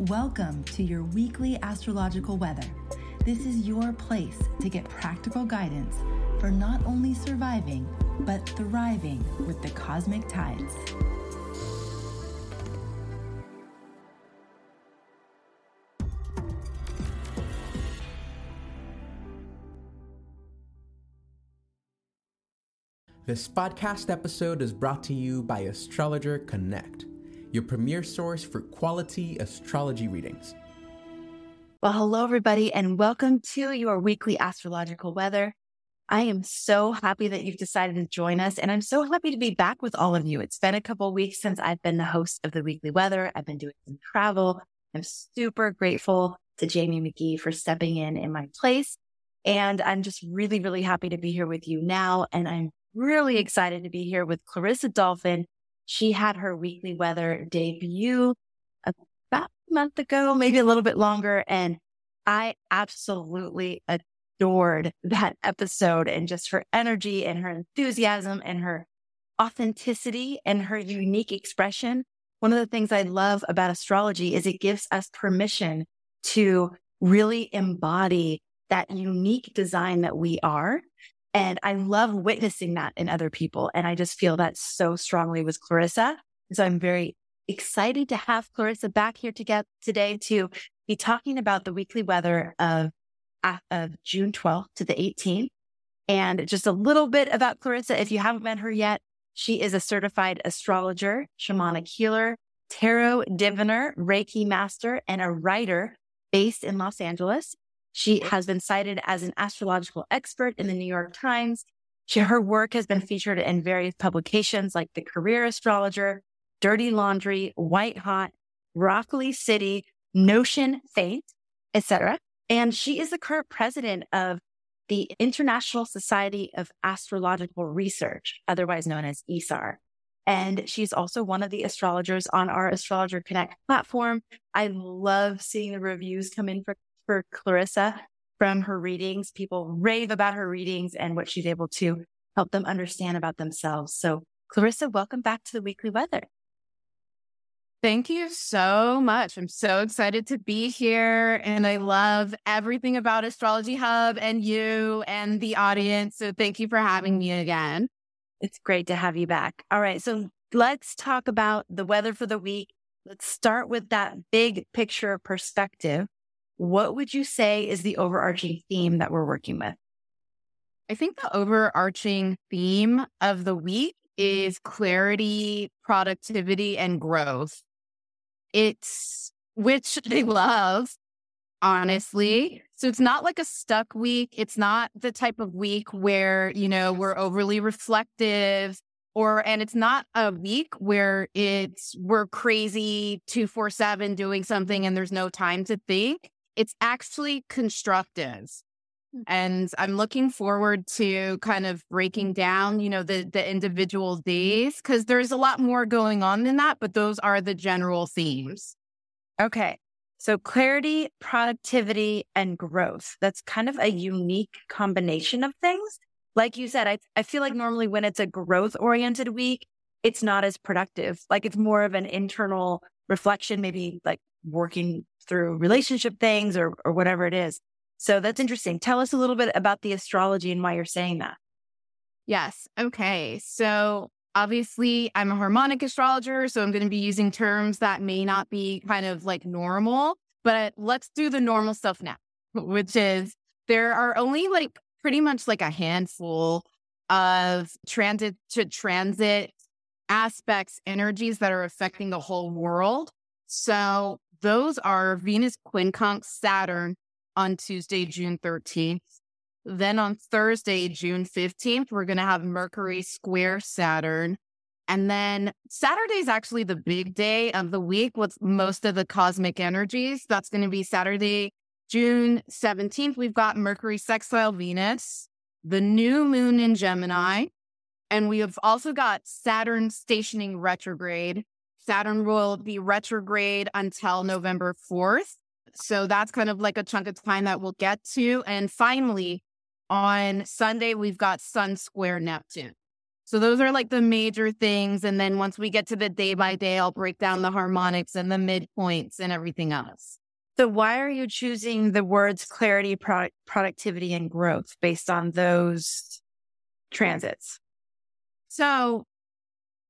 Welcome to your weekly astrological weather. This is your place to get practical guidance for not only surviving, but thriving with the cosmic tides. This podcast episode is brought to you by Astrologer Connect, your premier source for quality astrology readings. Well, hello, everybody, and welcome to your weekly astrological weather. I am so happy that you've decided to join us, and I'm so happy to be back with all of you. It's been a couple weeks since I've been the host of the weekly weather. I've been doing some travel. I'm super grateful to Jamie McGee for stepping in in my place. And I'm just really, really happy to be here with you now. And I'm really excited to be here with Clarissa Dolphin. She had her weekly weather debut about a month ago, maybe a little bit longer. And I absolutely adored that episode and just her energy and her enthusiasm and her authenticity and her unique expression. One of the things I love about astrology is it gives us permission to really embody that unique design that we are and I love witnessing that in other people. And I just feel that so strongly with Clarissa. So I'm very excited to have Clarissa back here to get today to be talking about the weekly weather of, uh, of June 12th to the 18th. And just a little bit about Clarissa. If you haven't met her yet, she is a certified astrologer, shamanic healer, tarot diviner, Reiki master, and a writer based in Los Angeles. She has been cited as an astrological expert in the New York Times. She, her work has been featured in various publications like The Career Astrologer, Dirty Laundry, White Hot, Broccoli City, Notion Faint, etc. And she is the current president of the International Society of Astrological Research, otherwise known as ISAR. And she's also one of the astrologers on our Astrologer Connect platform. I love seeing the reviews come in for for Clarissa from her readings. People rave about her readings and what she's able to help them understand about themselves. So, Clarissa, welcome back to the weekly weather. Thank you so much. I'm so excited to be here and I love everything about Astrology Hub and you and the audience. So thank you for having me again. It's great to have you back. All right. So let's talk about the weather for the week. Let's start with that big picture perspective what would you say is the overarching theme that we're working with? I think the overarching theme of the week is clarity, productivity, and growth. It's which I love, honestly. So it's not like a stuck week. It's not the type of week where, you know, we're overly reflective or, and it's not a week where it's, we're crazy 247 doing something and there's no time to think it's actually constructive. Hmm. And I'm looking forward to kind of breaking down, you know, the the individual days because there's a lot more going on than that, but those are the general themes. Okay. So clarity, productivity, and growth. That's kind of a unique combination of things. Like you said, I, I feel like normally when it's a growth oriented week, it's not as productive. Like it's more of an internal reflection, maybe like working through relationship things or, or whatever it is. So that's interesting. Tell us a little bit about the astrology and why you're saying that. Yes. Okay. So obviously I'm a harmonic astrologer, so I'm going to be using terms that may not be kind of like normal, but let's do the normal stuff now, which is there are only like pretty much like a handful of transit to transit aspects, energies that are affecting the whole world. So those are Venus quincunx Saturn on Tuesday, June 13th. Then on Thursday, June 15th, we're going to have Mercury square Saturn. And then Saturday is actually the big day of the week with most of the cosmic energies. That's going to be Saturday, June 17th. We've got Mercury sextile Venus, the new moon in Gemini, and we have also got Saturn stationing retrograde Saturn will be retrograde until November 4th. So that's kind of like a chunk of time that we'll get to. And finally, on Sunday, we've got Sun square Neptune. So those are like the major things. And then once we get to the day by day, I'll break down the harmonics and the midpoints and everything else. So why are you choosing the words clarity, product, productivity, and growth based on those transits? So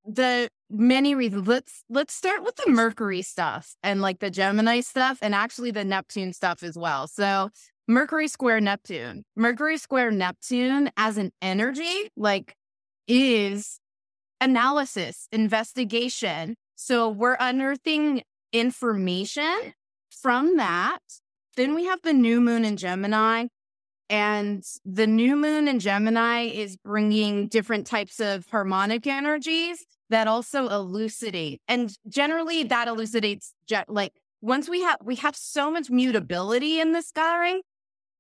the many reasons. Let's let's start with the Mercury stuff and like the Gemini stuff and actually the Neptune stuff as well. So Mercury square Neptune. Mercury square Neptune as an energy like is analysis, investigation. So we're unearthing information from that. Then we have the new moon in Gemini. And the new moon in Gemini is bringing different types of harmonic energies that also elucidate. And generally that elucidates like once we have we have so much mutability in the sky,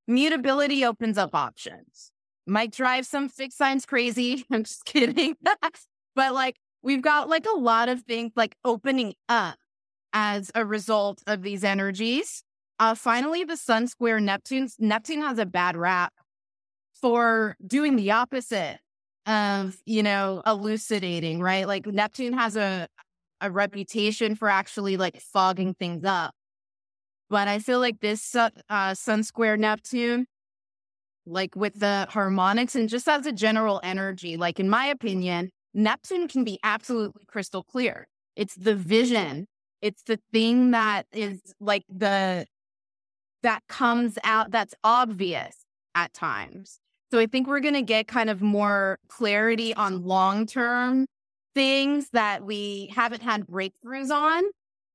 mutability opens up options. Might drive some fixed signs crazy. I'm just kidding. but like we've got like a lot of things like opening up as a result of these energies. Uh, finally, the Sun square Neptune. Neptune has a bad rap for doing the opposite of, you know, elucidating, right? Like Neptune has a a reputation for actually like fogging things up. But I feel like this uh, Sun square Neptune, like with the harmonics and just as a general energy, like in my opinion, Neptune can be absolutely crystal clear. It's the vision. It's the thing that is like the that comes out that's obvious at times. So I think we're going to get kind of more clarity on long term things that we haven't had breakthroughs on.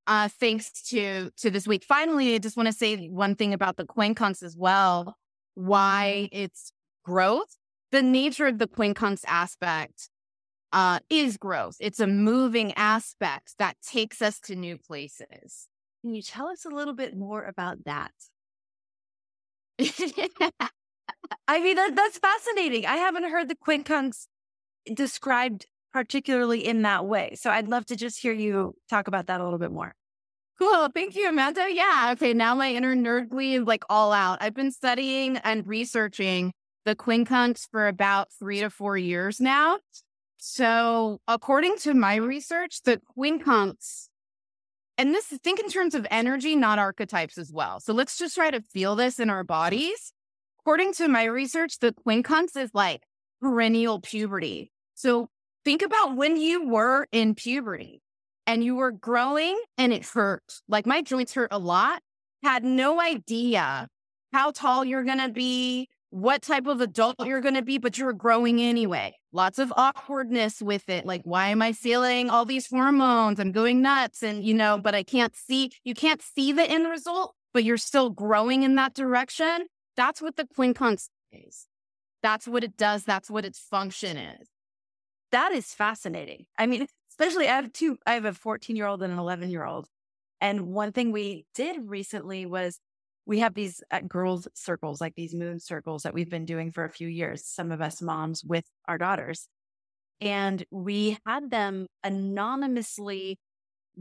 Uh, thanks to to this week. Finally, I just want to say one thing about the quincunx as well. Why it's growth. The nature of the quincunx aspect uh, is growth. It's a moving aspect that takes us to new places. Can you tell us a little bit more about that? I mean, that, that's fascinating. I haven't heard the quincunx described particularly in that way. So I'd love to just hear you talk about that a little bit more. Cool. Thank you, Amanda. Yeah. Okay. Now my inner nerdly is like all out. I've been studying and researching the quincunx for about three to four years now. So according to my research, the quincunx, and this think in terms of energy, not archetypes as well. So let's just try to feel this in our bodies according to my research, the quincunx is like perennial puberty. So think about when you were in puberty and you were growing and it hurt. Like my joints hurt a lot, had no idea how tall you're going to be, what type of adult you're going to be, but you're growing anyway. Lots of awkwardness with it. Like, why am I feeling all these hormones? I'm going nuts. And, you know, but I can't see, you can't see the end result, but you're still growing in that direction. That's what the quincunx is. That's what it does. That's what its function is. That is fascinating. I mean, especially I have two, I have a 14 year old and an 11 year old. And one thing we did recently was we have these uh, girls circles, like these moon circles that we've been doing for a few years, some of us moms with our daughters. And we had them anonymously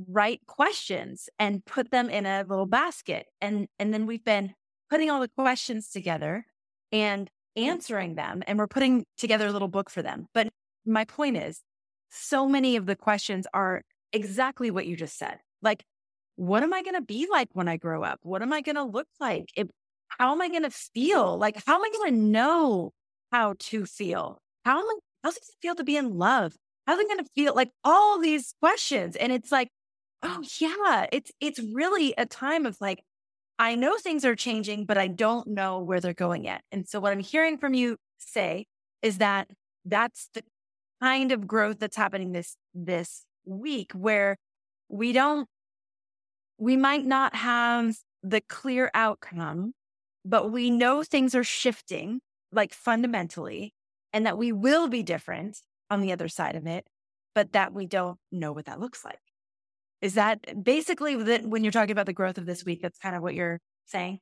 write questions and put them in a little basket. And, and then we've been putting all the questions together and answering them. And we're putting together a little book for them. But my point is, so many of the questions are exactly what you just said. Like, what am I going to be like when I grow up? What am I going to look like? If, how am I going to feel? Like, how am I going to know how to feel? How am I, how's it feel to be in love? How's it going to feel? Like all these questions. And it's like, oh yeah, it's, it's really a time of like, I know things are changing, but I don't know where they're going yet. And so what I'm hearing from you say is that that's the kind of growth that's happening this this week where we don't we might not have the clear outcome, but we know things are shifting like fundamentally and that we will be different on the other side of it, but that we don't know what that looks like. Is that basically that when you're talking about the growth of this week, that's kind of what you're saying?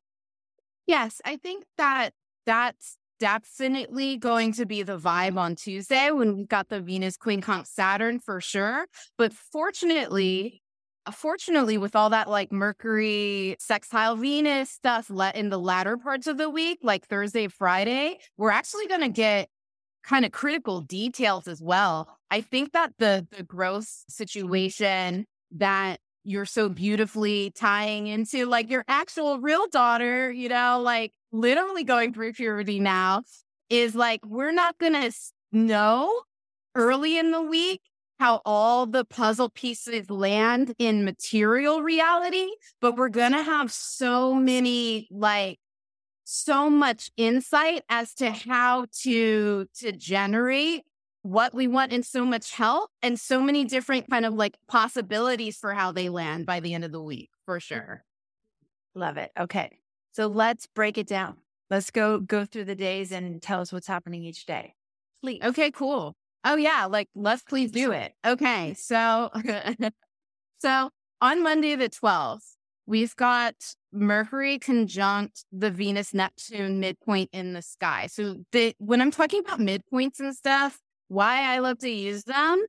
Yes, I think that that's definitely going to be the vibe on Tuesday when we've got the Venus quincunx Saturn for sure. But fortunately, uh, fortunately, with all that like Mercury sextile Venus stuff let in the latter parts of the week, like Thursday, Friday, we're actually going to get kind of critical details as well. I think that the the growth situation that you're so beautifully tying into like your actual real daughter, you know, like literally going through puberty now is like we're not going to know early in the week how all the puzzle pieces land in material reality, but we're going to have so many like so much insight as to how to to generate what we want and so much help and so many different kind of like possibilities for how they land by the end of the week for sure. Love it. Okay. So let's break it down. Let's go go through the days and tell us what's happening each day. Please. Okay, cool. Oh yeah, like let's please do it. Okay. So so on Monday the 12th, we've got Mercury conjunct the Venus Neptune midpoint in the sky. So the when I'm talking about midpoints and stuff, why I love to use them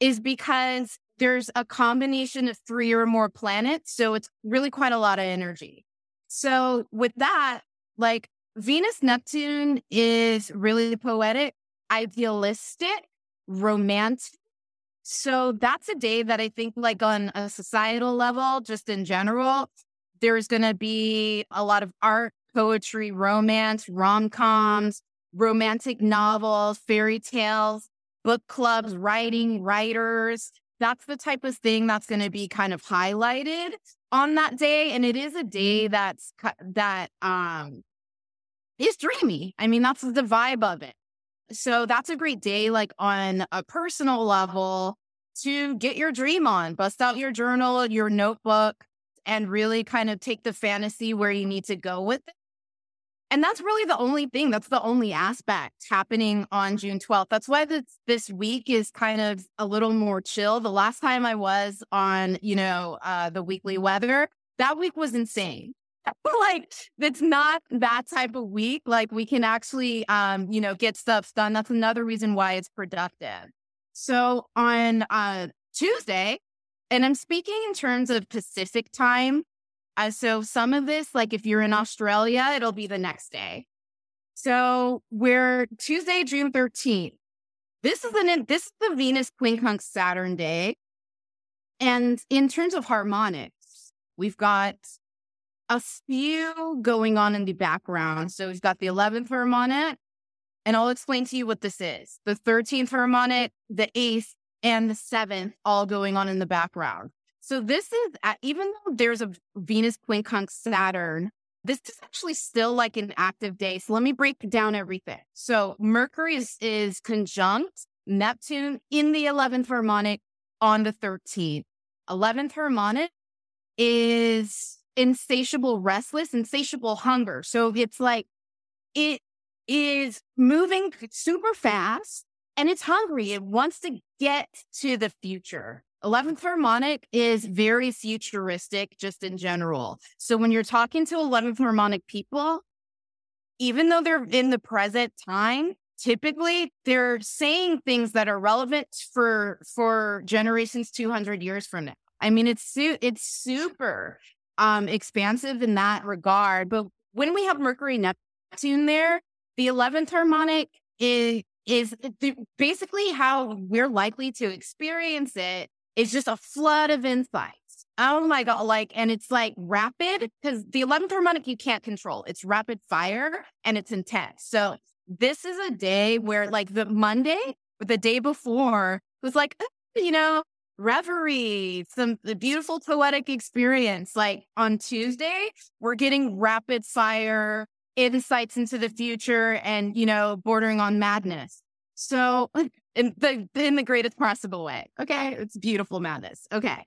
is because there's a combination of three or more planets. So it's really quite a lot of energy. So with that, like Venus Neptune is really poetic, idealistic, romantic. So that's a day that I think, like on a societal level, just in general, there's going to be a lot of art, poetry, romance, rom coms, romantic novels, fairy tales, book clubs, writing, writers. That's the type of thing that's going to be kind of highlighted on that day. And it is a day that's that um is dreamy. I mean, that's the vibe of it. So that's a great day, like on a personal level, to get your dream on, bust out your journal, your notebook, and really kind of take the fantasy where you need to go with it. And that's really the only thing, that's the only aspect happening on June 12th. That's why this, this week is kind of a little more chill. The last time I was on, you know, uh, the weekly weather, that week was insane. like it's not that type of week. Like we can actually, um, you know, get stuff done. That's another reason why it's productive. So on uh, Tuesday, and I'm speaking in terms of Pacific time, uh, so some of this, like if you're in Australia, it'll be the next day. So we're Tuesday, June 13th. This is an this is the Venus quincunx Saturn day. And in terms of harmonics, we've got a few going on in the background. So we've got the 11th harmonic, and I'll explain to you what this is. The 13th harmonic, the 8th, and the 7th all going on in the background. So this is uh, even though there's a Venus quincunx Saturn, this is actually still like an active day. So let me break down everything. So Mercury is, is conjunct Neptune in the 11th harmonic on the 13th. 11th harmonic is insatiable restless, insatiable hunger. So it's like it is moving super fast and it's hungry. It wants to get to the future. 11th harmonic is very futuristic just in general. So when you're talking to 11th harmonic people, even though they're in the present time, typically they're saying things that are relevant for for generations 200 years from now. I mean it's su- it's super um expansive in that regard, but when we have Mercury Neptune there, the 11th harmonic is is basically how we're likely to experience it is just a flood of insights. Oh my God. Like, and it's like rapid because the 11th harmonic you can't control. It's rapid fire and it's intense. So this is a day where like the Monday, the day before was like, you know, reverie, some the beautiful poetic experience. Like on Tuesday, we're getting rapid fire insights into the future and, you know, bordering on madness. So in the in the greatest possible way. Okay. It's beautiful madness. Okay.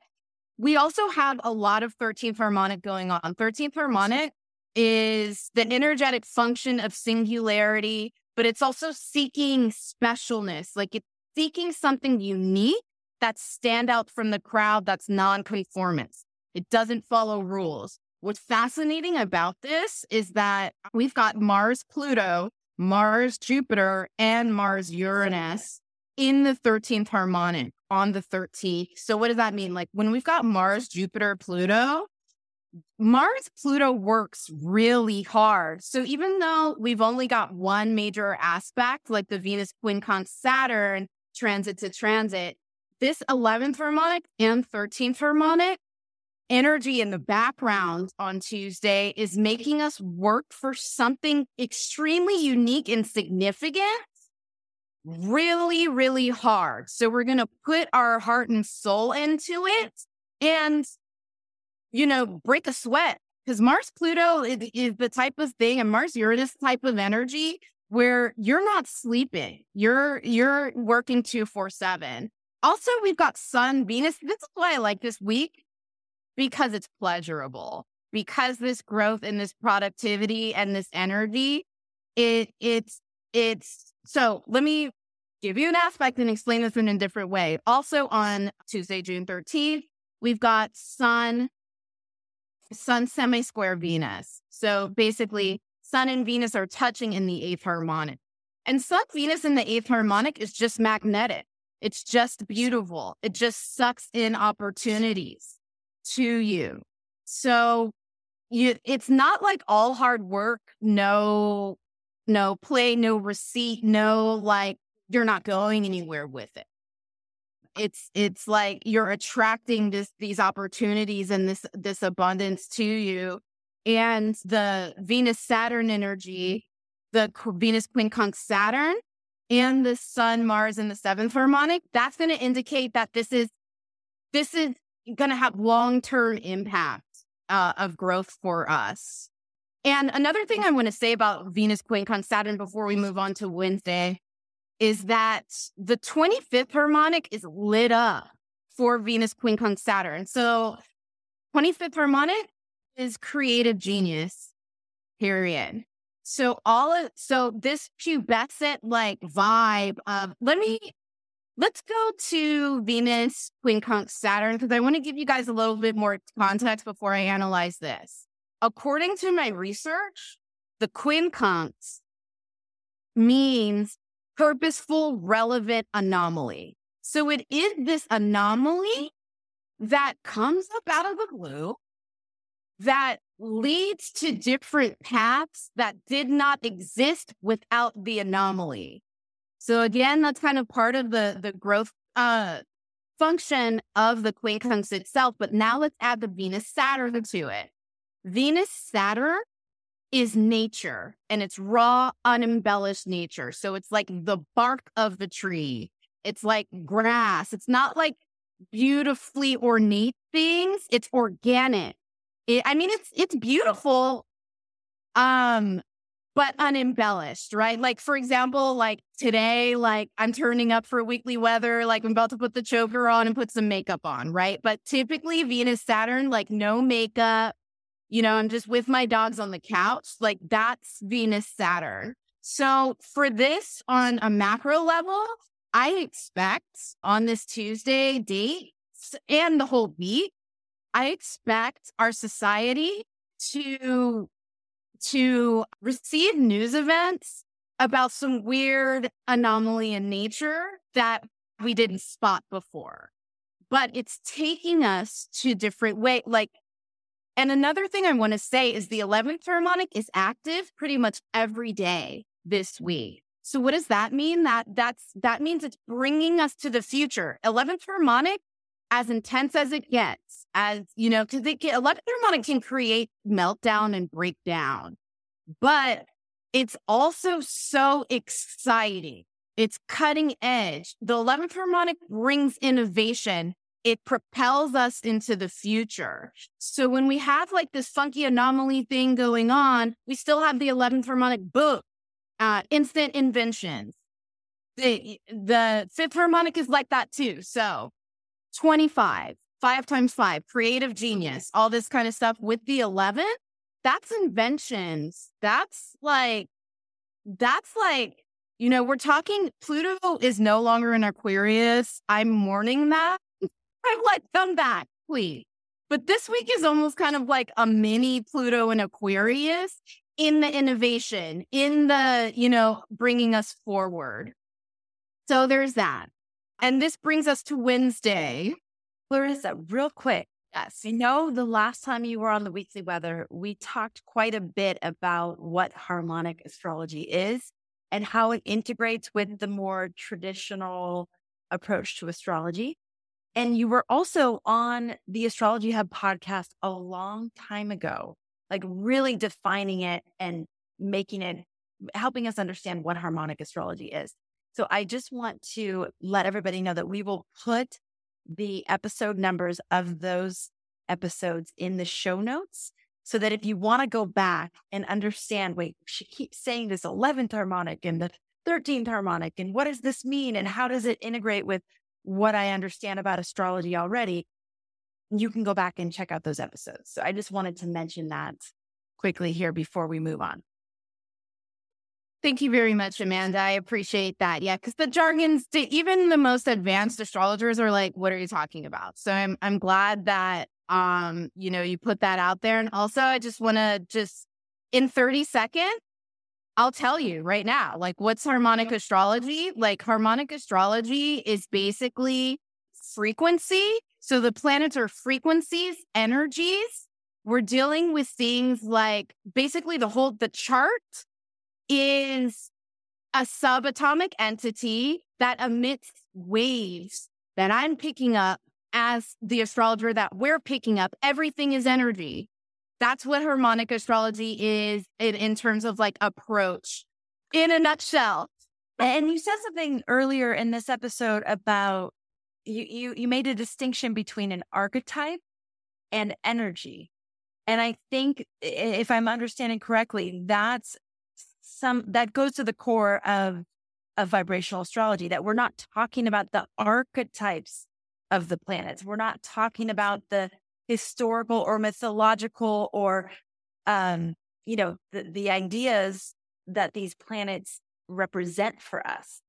We also have a lot of 13th harmonic going on. 13th harmonic is the energetic function of singularity, but it's also seeking specialness. Like it's seeking something unique that stand out from the crowd that's non-conformist. It doesn't follow rules. What's fascinating about this is that we've got Mars Pluto, Mars Jupiter, and Mars Uranus in the 13th harmonic on the 13th. So what does that mean? Like when we've got Mars, Jupiter, Pluto, Mars Pluto works really hard. So even though we've only got one major aspect, like the Venus quincunx Saturn transit to transit, this 11th harmonic and 13th harmonic energy in the background on Tuesday is making us work for something extremely unique and significant really, really hard. So we're going to put our heart and soul into it and you know, break a sweat because Mars Pluto is, is, the type of thing and Mars Uranus type of energy where you're not sleeping. You're you're working 247. Also, we've got Sun, Venus. This is why I like this week because it's pleasurable. Because this growth and this productivity and this energy, it it's it's so let me give you an aspect and explain this in a different way. Also on Tuesday, June 13th, we've got Sun, Sun semi square Venus. So basically, Sun and Venus are touching in the eighth harmonic. And Sun Venus in the eighth harmonic is just magnetic. It's just beautiful. It just sucks in opportunities to you. So you, it's not like all hard work, no, no play, no receipt, no like you're not going anywhere with it it's it's like you're attracting this these opportunities and this this abundance to you and the venus saturn energy the venus quincunx saturn and the sun mars in the seventh harmonic that's going to indicate that this is this is going to have long-term impact uh, of growth for us and another thing i want to say about venus quincunx saturn before we move on to wednesday is that the 25th harmonic is lit up for Venus quincunx Saturn. So 25th harmonic is creative genius, period. So all of so this pubescent like vibe of let me let's go to Venus quincunx Saturn because I want to give you guys a little bit more context before I analyze this. According to my research, the quincunx means purposeful, relevant anomaly. So it is this anomaly that comes up out of the blue that leads to different paths that did not exist without the anomaly. So again, that's kind of part of the, the growth uh, function of the quincunx itself. But now let's add the Venus Saturn to it. Venus Saturn is nature and it's raw, unembellished nature. So it's like the bark of the tree. It's like grass. It's not like beautifully ornate things. It's organic. It, I mean, it's it's beautiful, um, but unembellished, right? Like for example, like today, like I'm turning up for weekly weather. Like I'm about to put the choker on and put some makeup on, right? But typically Venus Saturn, like no makeup, you know, I'm just with my dogs on the couch. Like that's Venus Saturn. So for this on a macro level, I expect on this Tuesday date and the whole week, I expect our society to to receive news events about some weird anomaly in nature that we didn't spot before. But it's taking us to different way like and another thing I want to say is the 11th harmonic is active pretty much every day this week. So what does that mean? That that's that means it's bringing us to the future. 11th harmonic as intense as it gets, as you know, because it can, 11th harmonic can create meltdown and breakdown, but it's also so exciting. It's cutting edge. The 11th harmonic brings innovation it propels us into the future. So when we have like this funky anomaly thing going on, we still have the 11th harmonic book, uh, instant inventions. The, the fifth harmonic is like that too. So 25, five times five, creative genius, all this kind of stuff with the 11th. That's inventions. That's like, that's like, you know, we're talking Pluto is no longer in Aquarius. I'm mourning that I'm like, come back, please. But this week is almost kind of like a mini Pluto and Aquarius in the innovation, in the, you know, bringing us forward. So there's that. And this brings us to Wednesday. Clarissa, real quick, Yes. You know, the last time you were on the weekly weather, we talked quite a bit about what harmonic astrology is and how it integrates with the more traditional approach to astrology. And you were also on the Astrology Hub podcast a long time ago, like really defining it and making it, helping us understand what harmonic astrology is. So I just want to let everybody know that we will put the episode numbers of those episodes in the show notes so that if you want to go back and understand, wait, she keeps saying this 11th harmonic and the 13th harmonic, and what does this mean? And how does it integrate with what I understand about astrology already? You can go back and check out those episodes. So I just wanted to mention that quickly here before we move on. Thank you very much, Amanda. I appreciate that. Yeah, because the jargons, even the most advanced astrologers are like, "What are you talking about?" So I'm I'm glad that um you know you put that out there. And also, I just want to just in 30 seconds, I'll tell you right now, like what's harmonic astrology? Like harmonic astrology is basically frequency. So the planets are frequencies, energies. We're dealing with things like basically the whole the chart is a subatomic entity that emits waves that I'm picking up as the astrologer that we're picking up. Everything is energy. That's what harmonic astrology is in, in terms of like approach in a nutshell. And you said something earlier in this episode about you, you, you made a distinction between an archetype and energy. And I think if I'm understanding correctly, that's some that goes to the core of of vibrational astrology that we're not talking about the archetypes of the planets. We're not talking about the historical or mythological or um you know the, the ideas that these planets represent for us.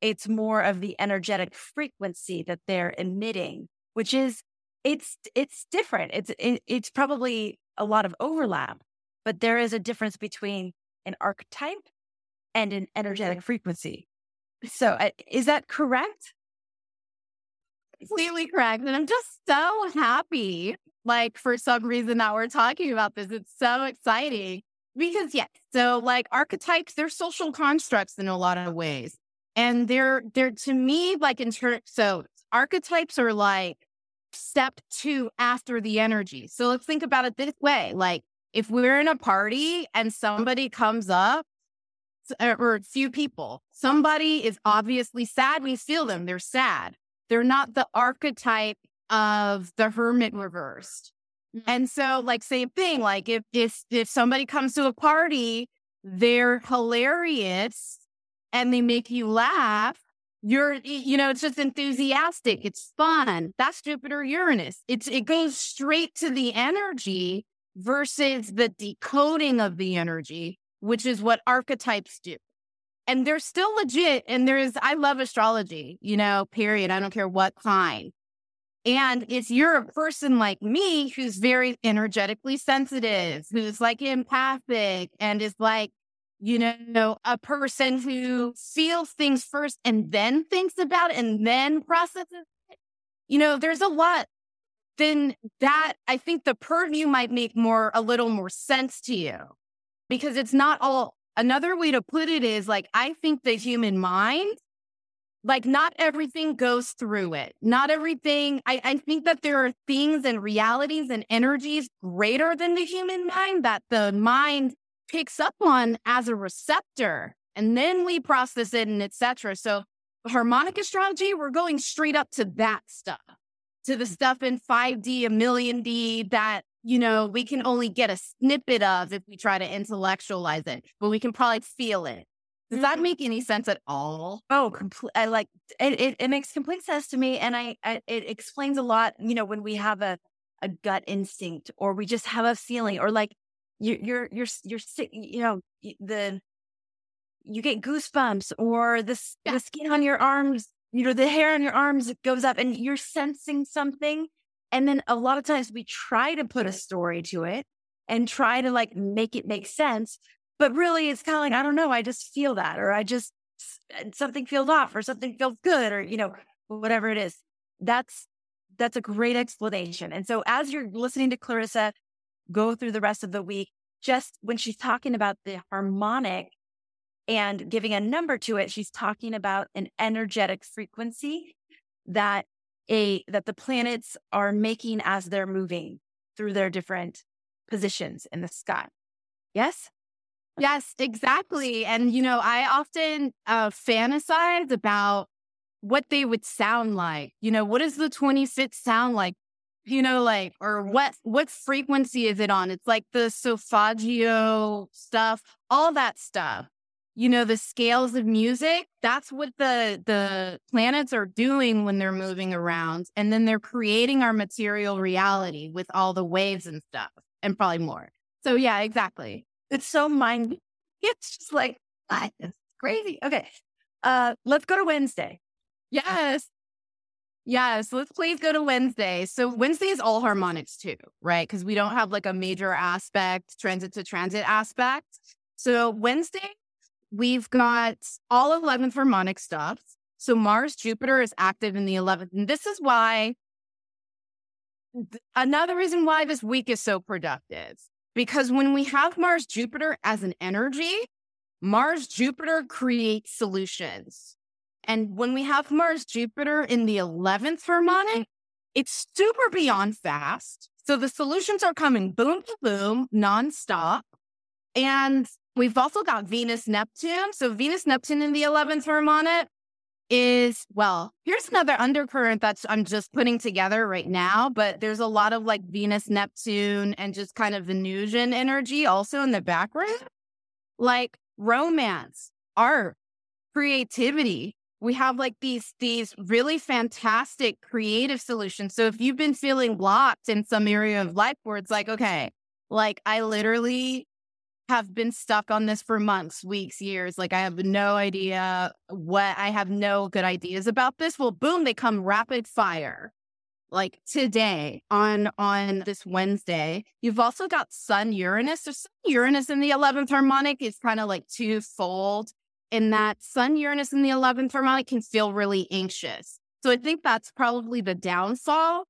It's more of the energetic frequency that they're emitting, which is it's it's different. It's it, it's probably a lot of overlap, but there is a difference between an archetype and an energetic frequency. So, uh, is that correct? Completely correct. And I'm just so happy, like, for some reason that we're talking about this. It's so exciting because, yes, so like archetypes, they're social constructs in a lot of ways. And they're, they're to me, like, in terms, so archetypes are like step two after the energy. So let's think about it this way like, if we're in a party and somebody comes up uh, or a few people, somebody is obviously sad. We feel them. They're sad. They're not the archetype of the hermit reversed. Mm. And so, like, same thing. Like, if if if somebody comes to a party, they're hilarious and they make you laugh. You're, you know, it's just enthusiastic. It's fun. That's Jupiter Uranus. It's it goes straight to the energy versus the decoding of the energy, which is what archetypes do. And they're still legit. And there's, I love astrology, you know, period. I don't care what kind. And if you're a person like me who's very energetically sensitive, who's like empathic and is like, you know, a person who feels things first and then thinks about it and then processes it. You know, there's a lot then that I think the purview might make more a little more sense to you because it's not all another way to put it is like I think the human mind like not everything goes through it. Not everything I, I think that there are things and realities and energies greater than the human mind that the mind picks up on as a receptor and then we process it and etc. So harmonic astrology, we're going straight up to that stuff to the stuff in 5D, a million D that, you know, we can only get a snippet of if we try to intellectualize it, but we can probably feel it. Does that mm-hmm. make any sense at all? Oh, complete. I like it, it. It makes complete sense to me, and I, I, it explains a lot. You know, when we have a a gut instinct, or we just have a feeling, or like you, you're you're you're sick. You know, the you get goosebumps, or the yeah. the skin on your arms you know, the hair on your arms goes up and you're sensing something. And then a lot of times we try to put a story to it and try to like make it make sense. But really, it's kind of like, I don't know, I just feel that, or I just, uh, something feels off, or something feels good, or, you know, whatever it is. That's, that's a great explanation. And so as you're listening to Clarissa go through the rest of the week, just when she's talking about the harmonic and giving a number to it, she's talking about an energetic frequency that a that the planets are making as they're moving through their different positions in the sky. Yes? Yes, exactly. And, you know, I often uh, fantasize about what they would sound like. You know, what does the 26 sound like? You know, like, or what, what frequency is it on? It's like the solfeggio stuff, all that stuff. You know, the scales of music, that's what the, the planets are doing when they're moving around. And then they're creating our material reality with all the waves and stuff and probably more. So yeah, exactly. It's so mind. It's just like it's crazy. Okay, uh, let's go to Wednesday. Yes, yes. Let's please go to Wednesday. So Wednesday is all harmonics too, right? Because we don't have like a major aspect, transit to transit aspect. So Wednesday, we've got all 11th harmonic stuff. So Mars Jupiter is active in the 11th. And this is why another reason why this week is so productive because when we have Mars Jupiter as an energy, Mars Jupiter creates solutions. And when we have Mars Jupiter in the 11th harmonic, it's super beyond fast. So the solutions are coming boom to boom, nonstop. And we've also got Venus Neptune. So Venus Neptune in the 11th harmonic is well, here's another undercurrent that's I'm just putting together right now, but there's a lot of like Venus, Neptune, and just kind of Venusian energy also in the background. Like romance, art, creativity. We have like these these really fantastic creative solutions. So if you've been feeling blocked in some area of life where it's like, okay, like I literally have been stuck on this for months, weeks, years. Like I have no idea what I have no good ideas about this. Well, boom, they come rapid fire. Like today on on this Wednesday, you've also got Sun Uranus. So Sun Uranus in the 11th harmonic is kind of like twofold in that Sun Uranus in the 11th harmonic can feel really anxious. So I think that's probably the downfall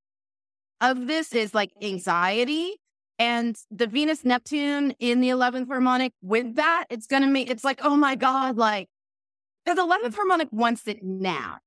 of this is like anxiety and the Venus Neptune in the 11th harmonic with that, it's going to make, it's like, oh my God, like, the 11th harmonic wants it now.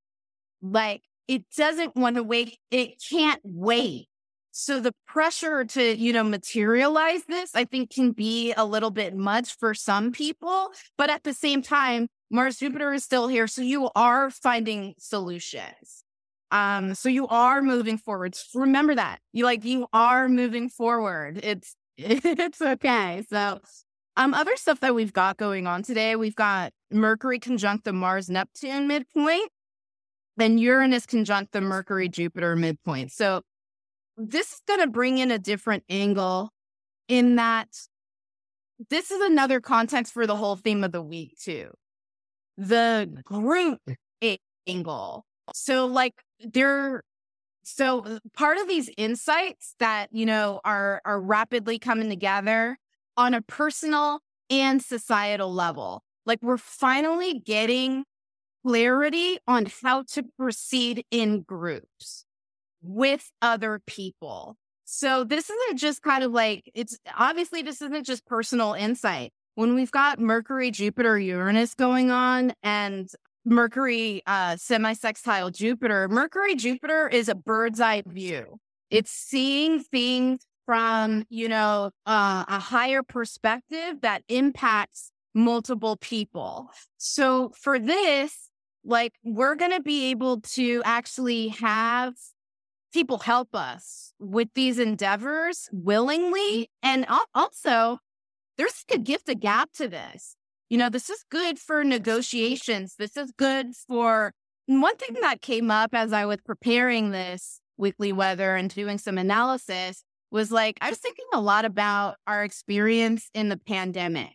Like, it doesn't want to wait. It can't wait. So the pressure to, you know, materialize this, I think can be a little bit much for some people. But at the same time, Mars Jupiter is still here. So you are finding solutions. Um, so you are moving forward. Remember that. You like you are moving forward. It's it's okay. So um other stuff that we've got going on today, we've got Mercury conjunct the Mars Neptune midpoint, then Uranus conjunct the Mercury Jupiter midpoint. So this is going to bring in a different angle in that this is another context for the whole theme of the week too. The group angle. So like there so uh, part of these insights that you know are are rapidly coming together on a personal and societal level like we're finally getting clarity on how to proceed in groups with other people. So this isn't just kind of like it's obviously this isn't just personal insight. When we've got mercury jupiter uranus going on and Mercury uh, semi sextile Jupiter, Mercury Jupiter is a bird's eye view. It's seeing things from, you know, uh, a higher perspective that impacts multiple people. So for this, like we're going to be able to actually have people help us with these endeavors willingly. And also, there's a gift a gap to this you know, this is good for negotiations. This is good for one thing that came up as I was preparing this weekly weather and doing some analysis was like, I was thinking a lot about our experience in the pandemic.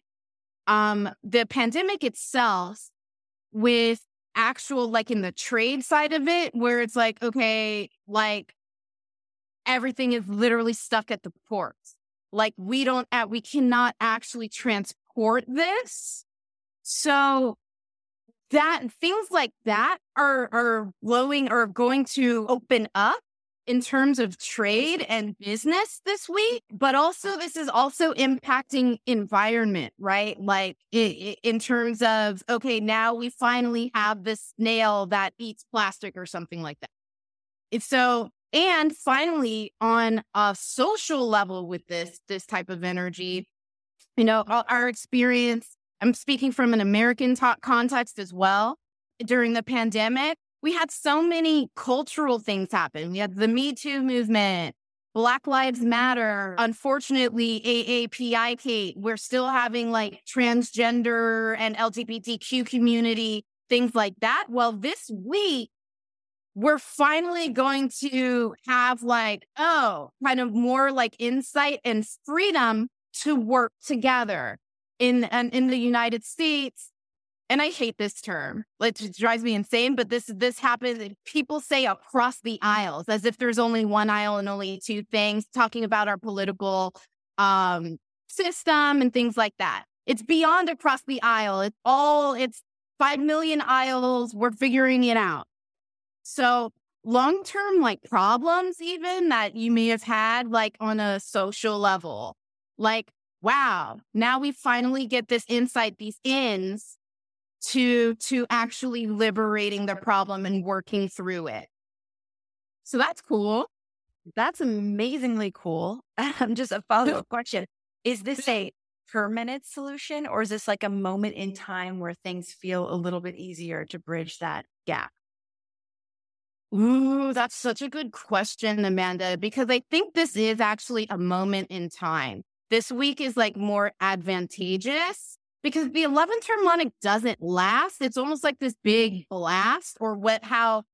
Um, the pandemic itself with actual, like in the trade side of it, where it's like, okay, like everything is literally stuck at the ports. Like we don't, we cannot actually transport support this. So that things like that are are blowing or going to open up in terms of trade and business this week, but also this is also impacting environment, right? Like in terms of, okay, now we finally have this snail that eats plastic or something like that. It's so, and finally on a social level with this, this type of energy, you know, our experience, I'm speaking from an American context as well. During the pandemic, we had so many cultural things happen. We had the Me Too movement, Black Lives Matter. Unfortunately, AAPI, hate, we're still having like transgender and LGBTQ community, things like that. Well, this week, we're finally going to have like, oh, kind of more like insight and freedom to work together in, and in the United States and I hate this term. It drives me insane, but this this happens. People say across the aisles as if there's only one aisle and only two things, talking about our political um, system and things like that. It's beyond across the aisle. It's all it's five million aisles. We're figuring it out. So long term like problems even that you may have had like on a social level, like wow, now we finally get this insight, these ins to to actually liberating the problem and working through it. So that's cool. That's amazingly cool. I'm Just a follow up question. Is this a permanent solution or is this like a moment in time where things feel a little bit easier to bridge that gap? Ooh, that's such a good question, Amanda, because I think this is actually a moment in time. This week is like more advantageous because the 11th harmonic doesn't last. It's almost like this big blast or what, how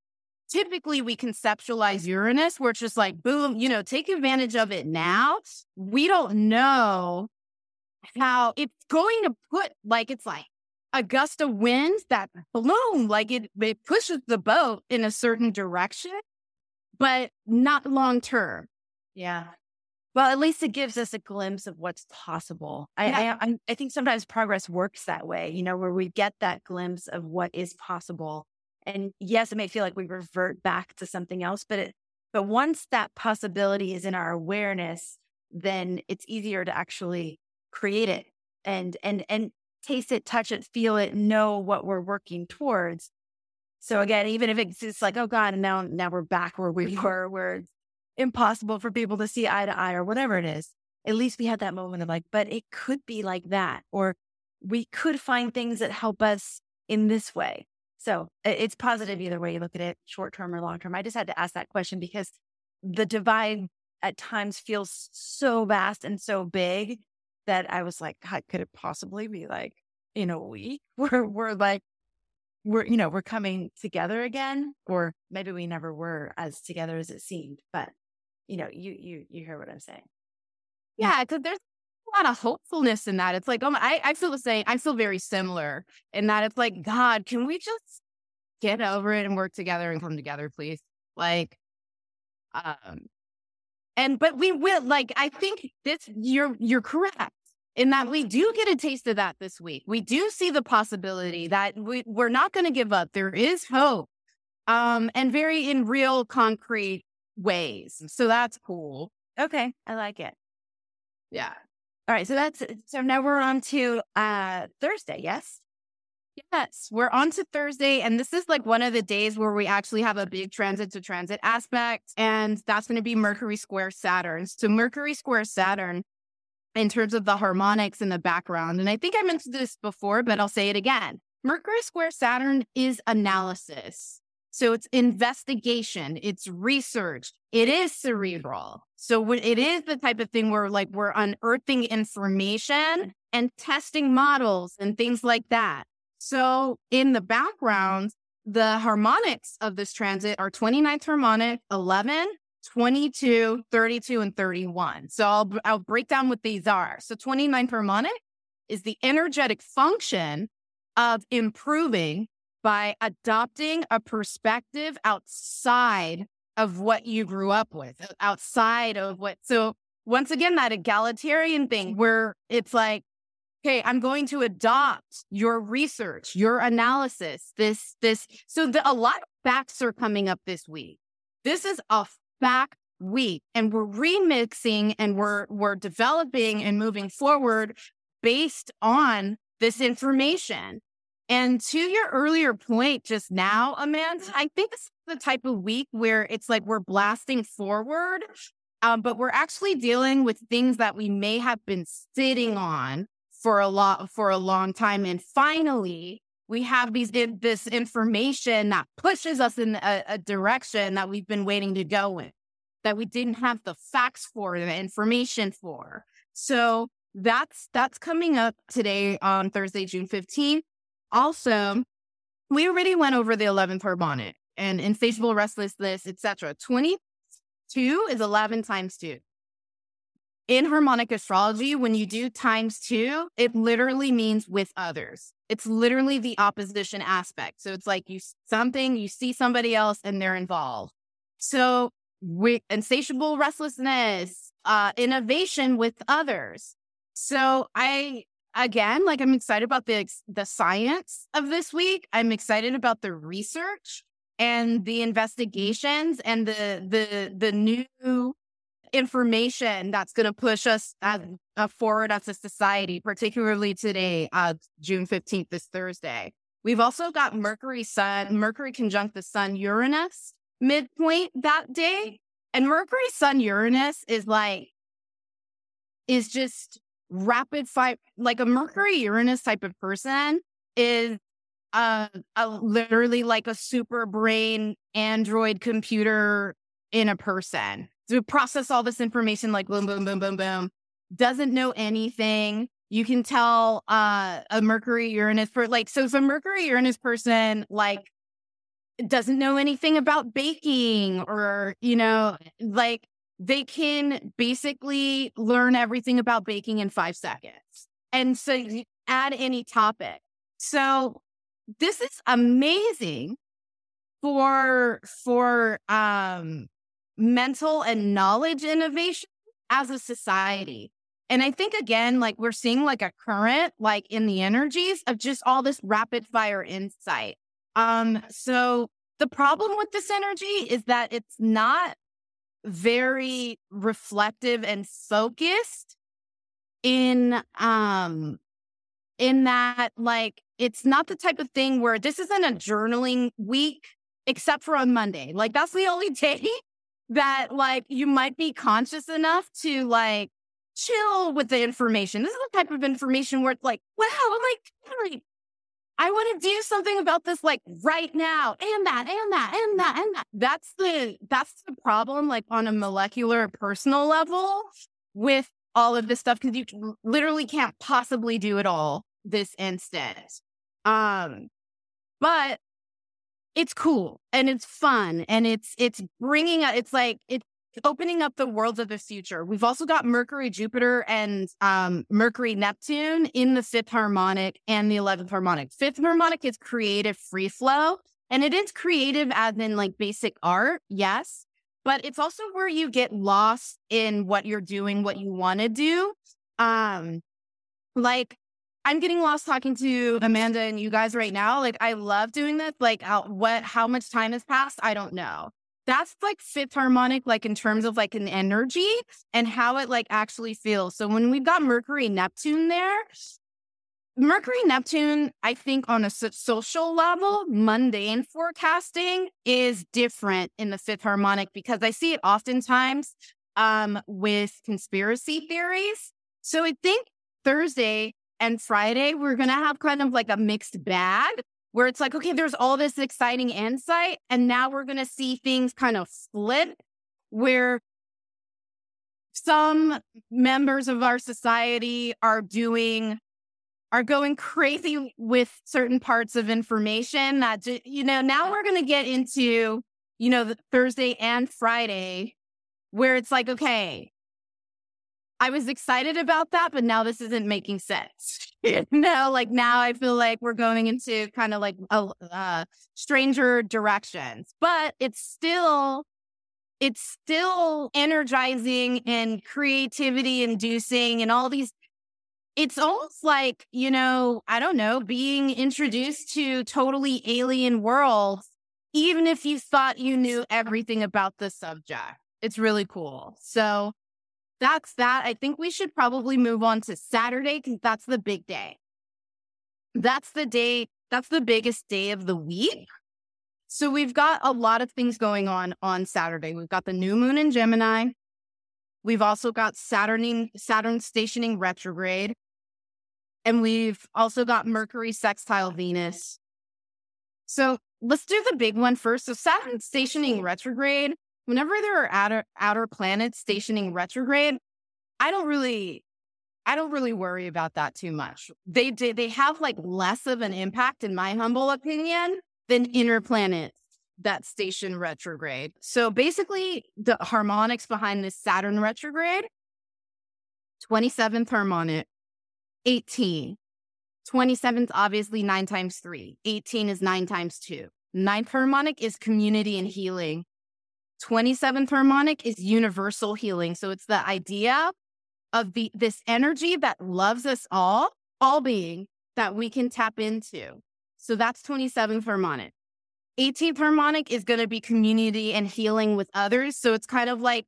typically we conceptualize Uranus, where it's just like, boom, you know, take advantage of it now. We don't know how it's going to put, like, it's like a gust of wind that boom, like it, it pushes the boat in a certain direction, but not long term. Yeah. Well, at least it gives us a glimpse of what's possible. I, yeah. I, I think sometimes progress works that way, you know, where we get that glimpse of what is possible. And yes, it may feel like we revert back to something else, but it, but once that possibility is in our awareness, then it's easier to actually create it and and and taste it, touch it, feel it, know what we're working towards. So again, even if it's just like, oh God, and now now we're back where we were, where impossible for people to see eye to eye or whatever it is. At least we had that moment of like, but it could be like that, or we could find things that help us in this way. So it's positive either way you look at it, short term or long term. I just had to ask that question because the divide at times feels so vast and so big that I was like, how could it possibly be like in a week where we're like, we're, you know, we're coming together again, or maybe we never were as together as it seemed, but you know, you you you hear what I'm saying. Yeah, because there's a lot of hopefulness in that. It's like, oh, my, I I feel the same. I feel very similar in that it's like, God, can we just get over it and work together and come together, please? Like, um, and but we will. Like, I think this you're you're correct in that we do get a taste of that this week. We do see the possibility that we, we're not going to give up. There is hope. Um, and very in real concrete ways. So that's cool. Okay. I like it. Yeah. All right. So that's so now we're on to uh Thursday, yes? Yes, we're on to Thursday. And this is like one of the days where we actually have a big transit to transit aspect. And that's going to be Mercury square Saturn. So Mercury square Saturn in terms of the harmonics in the background. And I think I mentioned this before, but I'll say it again. Mercury square Saturn is analysis. So it's investigation, it's research, it is cerebral. So it is the type of thing where like we're unearthing information and testing models and things like that. So in the background, the harmonics of this transit are 29th harmonic, 11, 22, 32, and 31. So I'll, I'll break down what these are. So 29th harmonic is the energetic function of improving by adopting a perspective outside of what you grew up with, uh, outside of what. So, once again, that egalitarian thing where it's like, okay, I'm going to adopt your research, your analysis, this, this. So, the, a lot of facts are coming up this week. This is a fact week and we're remixing and we're we're developing and moving forward based on this information. And to your earlier point just now, Amanda, I think this is the type of week where it's like we're blasting forward, um, but we're actually dealing with things that we may have been sitting on for a lot for a long time. And finally, we have these this information that pushes us in a, a direction that we've been waiting to go in, that we didn't have the facts for, the information for. So that's that's coming up today on Thursday, June 15th. Also, we already went over the 11th harmonic and insatiable restlessness, etc. 22 is 11 times 2. In harmonic astrology, when you do times 2, it literally means with others. It's literally the opposition aspect. So it's like you something, you see somebody else and they're involved. So we, insatiable restlessness, uh, innovation with others. So I again, like I'm excited about the the science of this week. I'm excited about the research and the investigations and the the the new information that's going to push us as, uh, forward as a society, particularly today, uh, June 15th, this Thursday. We've also got Mercury Sun, Mercury conjunct the Sun Uranus midpoint that day. And Mercury Sun Uranus is like, is just rapid fire, like a Mercury Uranus type of person is uh, a, literally like a super brain android computer in a person to process all this information like boom, boom, boom, boom, boom. Doesn't know anything. You can tell uh, a Mercury Uranus for like, so if a Mercury Uranus person like doesn't know anything about baking or, you know, like they can basically learn everything about baking in five seconds. And so you add any topic. So this is amazing for for um mental and knowledge innovation as a society. And I think again, like we're seeing like a current, like in the energies of just all this rapid fire insight. Um, so the problem with this energy is that it's not very reflective and focused in um in that like it's not the type of thing where this isn't a journaling week except for on Monday. Like that's the only day that like you might be conscious enough to like chill with the information. This is the type of information where it's like, wow, I'm like, I want to do something about this like right now and that and that and that and that. That's the that's the problem like on a molecular personal level with all of this stuff because you literally can't possibly do it all this instant. Um but it's cool and it's fun and it's it's bringing it's like it's opening up the worlds of the future. We've also got Mercury, Jupiter, and um, Mercury, Neptune in the fifth harmonic and the 11th harmonic. Fifth harmonic is creative free flow, and it is creative as in like basic art, yes, but it's also where you get lost in what you're doing, what you want to do. Um, like I'm getting lost talking to Amanda and you guys right now. Like, I love doing this. Like, how, what, how much time has passed? I don't know that's like fifth harmonic, like in terms of like an energy and how it like actually feels. So when we've got Mercury Neptune there, Mercury Neptune, I think on a social level, mundane forecasting is different in the fifth harmonic because I see it oftentimes um, with conspiracy theories. So I think Thursday and Friday, we're going to have kind of like a mixed bag where it's like, okay, there's all this exciting insight. And now we're going to see things kind of flip where some members of our society are doing are going crazy with certain parts of information that you know now we're going to get into you know thursday and friday where it's like okay I was excited about that, but now this isn't making sense. you know, like now I feel like we're going into kind of like a uh, stranger directions, but it's still it's still energizing and creativity inducing and all these it's almost like you know i don't know being introduced to totally alien worlds even if you thought you knew everything about the subject It's really cool. So that's that. I think we should probably move on to Saturday because that's the big day. That's the day, that's the biggest day of the week. So we've got a lot of things going on on Saturday. We've got the new moon in Gemini. We've also got Saturn, Saturn stationing retrograde. And we've also got Mercury sextile Venus. So let's do the big one first. So Saturn stationing retrograde, whenever there are outer, outer planets stationing retrograde, I don't really I don't really worry about that too much. They they have like less of an impact in my humble opinion than inner planets that station retrograde. So basically the harmonics behind this Saturn retrograde 27th harmonic 18 27th obviously 9 times 3 18 is 9 times 2 ninth harmonic is community and healing 27th harmonic is universal healing so it's the idea of the this energy that loves us all, all being that we can tap into. So that's 27th harmonic. 18th harmonic is going to be community and healing with others. So it's kind of like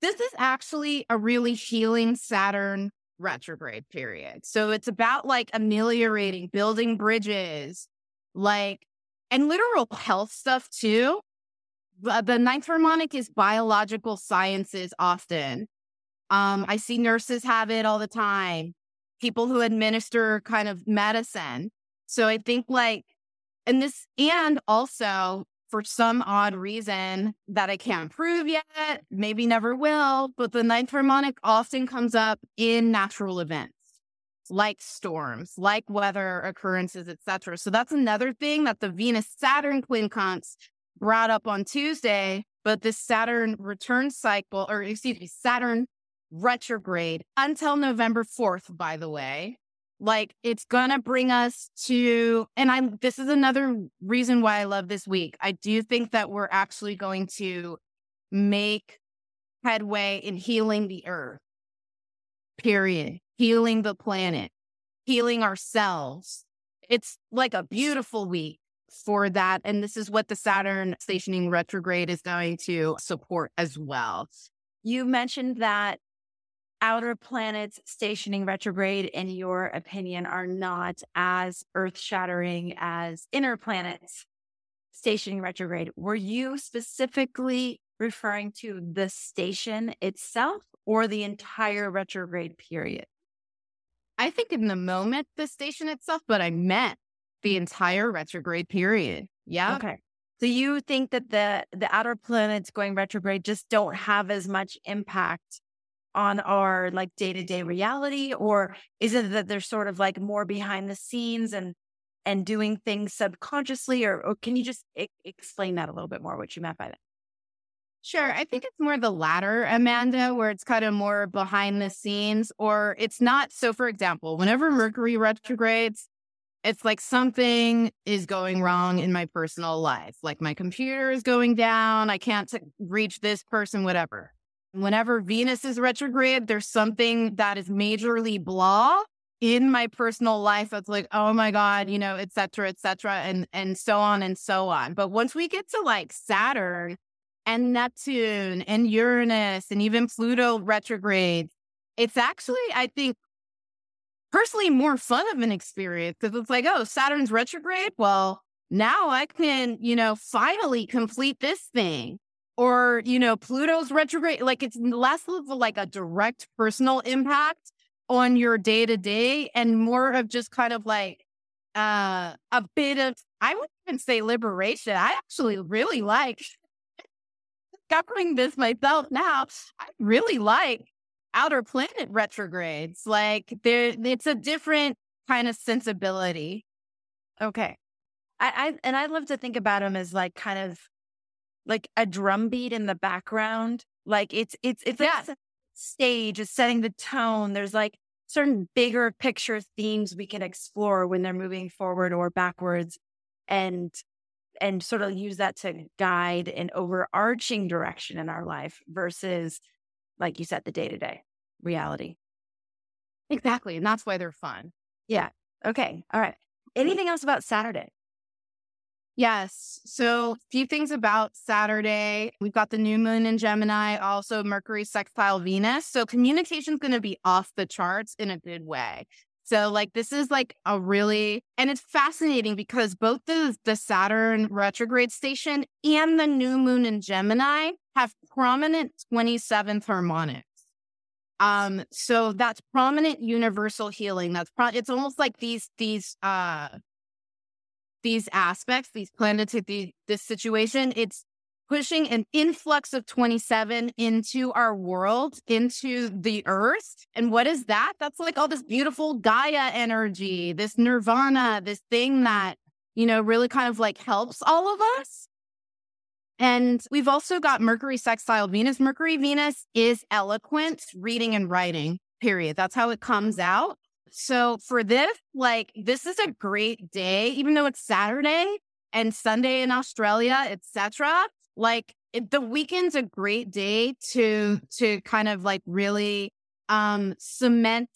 this is actually a really healing Saturn retrograde period. So it's about like ameliorating, building bridges, like, and literal health stuff too. The ninth harmonic is biological sciences often. Um, I see nurses have it all the time, people who administer kind of medicine. So I think like, and this, and also for some odd reason that I can't prove yet, maybe never will, but the ninth harmonic often comes up in natural events like storms, like weather occurrences, etc. So that's another thing that the Venus Saturn quincunx brought up on Tuesday. But this Saturn return cycle, or excuse me, Saturn retrograde until November 4th, by the way. Like it's gonna bring us to, and I'm, this is another reason why I love this week. I do think that we're actually going to make headway in healing the earth, period, healing the planet, healing ourselves. It's like a beautiful week for that. And this is what the Saturn stationing retrograde is going to support as well. You mentioned that outer planets stationing retrograde, in your opinion, are not as earth shattering as inner planets stationing retrograde. Were you specifically referring to the station itself or the entire retrograde period? I think in the moment, the station itself, but I meant the entire retrograde period. Yeah. Okay. So you think that the the outer planets going retrograde just don't have as much impact on our like day-to-day reality or is it that they're sort of like more behind the scenes and and doing things subconsciously or, or can you just I- explain that a little bit more what you meant by that Sure. I think it's more the latter, Amanda, where it's kind of more behind the scenes, or it's not. So, for example, whenever Mercury retrogrades, it's like something is going wrong in my personal life. Like my computer is going down. I can't t- reach this person, whatever. Whenever Venus is retrograde, there's something that is majorly blah in my personal life that's like, oh my God, you know, et cetera, et cetera, and and so on and so on. But once we get to like Saturn and Neptune and Uranus and even Pluto retrograde, it's actually, I think, personally more fun of an experience because it's like, oh, Saturn's retrograde. Well, now I can, you know, finally complete this thing or you know pluto's retrograde like it's less of like a direct personal impact on your day to day and more of just kind of like uh a bit of i wouldn't even say liberation i actually really like discovering this myself now i really like outer planet retrogrades like there it's a different kind of sensibility okay I, I and i love to think about them as like kind of like a drum beat in the background. Like it's it's it's like yeah. stage is setting the tone. There's like certain bigger picture themes we can explore when they're moving forward or backwards and and sort of use that to guide an overarching direction in our life versus like you said the day-to-day reality exactly and that's why they're fun yeah okay all right anything else about saturday Yes. So, a few things about Saturday. We've got the new moon in Gemini, also Mercury sextile Venus. So, communication is going to be off the charts in a good way. So, like, this is like a really, and it's fascinating because both the, the Saturn retrograde station and the new moon in Gemini have prominent 27th harmonics. Um, so that's prominent universal healing. That's pro- it's almost like these, these, uh, these aspects, these planets, the, this situation, it's pushing an influx of 27 into our world, into the earth. And what is that? That's like all this beautiful Gaia energy, this nirvana, this thing that, you know, really kind of like helps all of us. And we've also got Mercury sextile Venus. Mercury Venus is eloquent, reading and writing, period. That's how it comes out. So for this, like, this is a great day, even though it's Saturday and Sunday in Australia, etc. Like, it, the weekend's a great day to to kind of like really um cement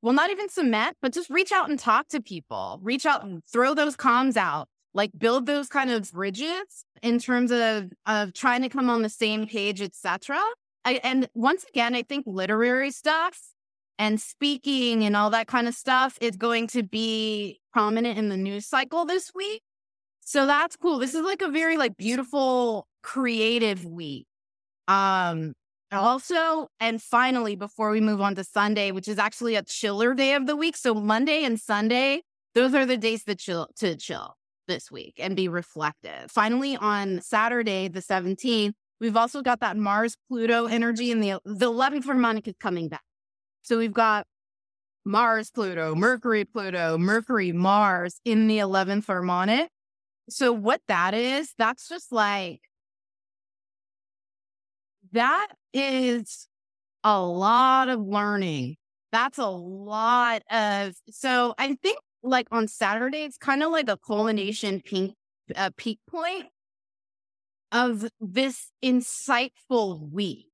well not even cement but just reach out and talk to people. Reach out and throw those comms out. Like build those kind of bridges in terms of of trying to come on the same page etc and once again i think literary stuff and speaking and all that kind of stuff is going to be prominent in the news cycle this week. So that's cool. This is like a very like beautiful creative week. Um also and finally before we move on to Sunday, which is actually a chiller day of the week, so Monday and Sunday, those are the days that chill to chill this week and be reflective. Finally on Saturday the 17th, we've also got that Mars Pluto energy and the the 11th harmonic is coming back. So we've got Mars, Pluto, Mercury, Pluto, Mercury, Mars in the 11th harmonic. So what that is, that's just like, that is a lot of learning. That's a lot of, so I think like on Saturday, it's kind of like a culmination peak, uh, peak point of this insightful week.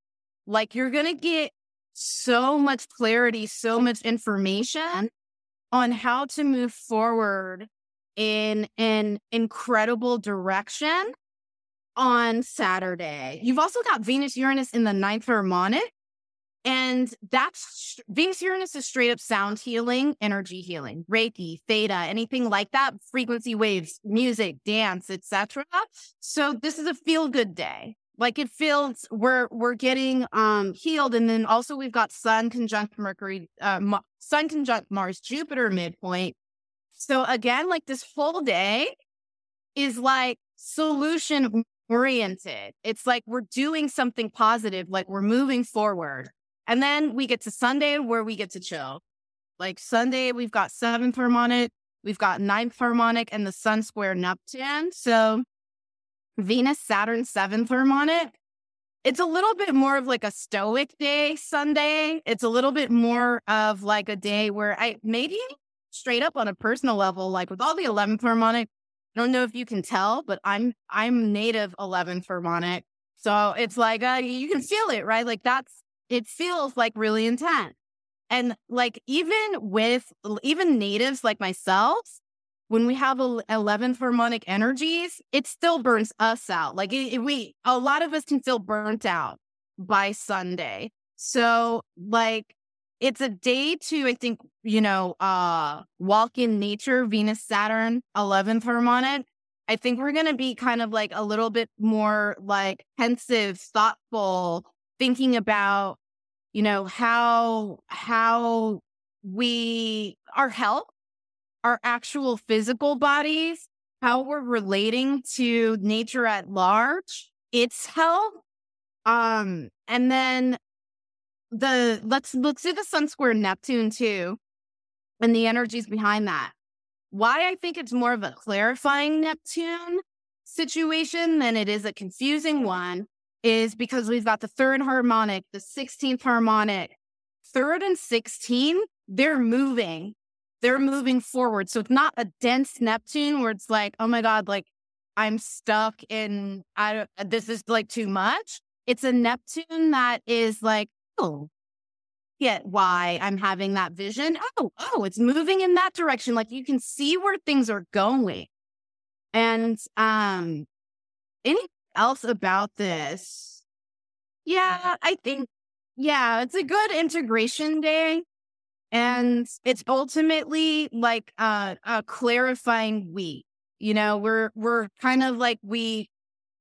Like you're going to get so much clarity, so much information on how to move forward in an incredible direction on Saturday. You've also got Venus Uranus in the ninth harmonic. And that's Venus Uranus is straight up sound healing, energy healing, Reiki, theta, anything like that, frequency waves, music, dance, etc. So this is a feel good day like it feels we're we're getting um healed and then also we've got sun conjunct mercury uh sun conjunct mars jupiter midpoint so again like this whole day is like solution oriented it's like we're doing something positive like we're moving forward and then we get to sunday where we get to chill like sunday we've got seventh harmonic we've got ninth harmonic and the sun square neptune so Venus Saturn seventh harmonic. It's a little bit more of like a stoic day Sunday. It's a little bit more of like a day where I maybe straight up on a personal level, like with all the 11th harmonic, I don't know if you can tell, but I'm I'm native 11th harmonic. So it's like uh, you can feel it, right? Like that's it feels like really intense. And like even with even natives like myself, when we have 11th harmonic energies, it still burns us out. Like it, it, we, a lot of us can feel burnt out by Sunday. So like it's a day to, I think, you know, uh, walk in nature, Venus, Saturn, 11th harmonic. I think we're going to be kind of like a little bit more like pensive, thoughtful, thinking about, you know, how, how we, our health our actual physical bodies, how we're relating to nature at large, its health. Um, and then the let's let's do the Sun Square Neptune too, and the energies behind that. Why I think it's more of a clarifying Neptune situation than it is a confusing one is because we've got the third harmonic, the 16th harmonic, third and 16, they're moving they're moving forward. So it's not a dense Neptune where it's like, oh my God, like I'm stuck in, I don't, this is like too much. It's a Neptune that is like, oh, get why I'm having that vision. Oh, oh, it's moving in that direction. Like you can see where things are going. And um anything else about this? Yeah, I think yeah, it's a good integration day. And it's ultimately like a, a clarifying we. You know, we're we're kind of like we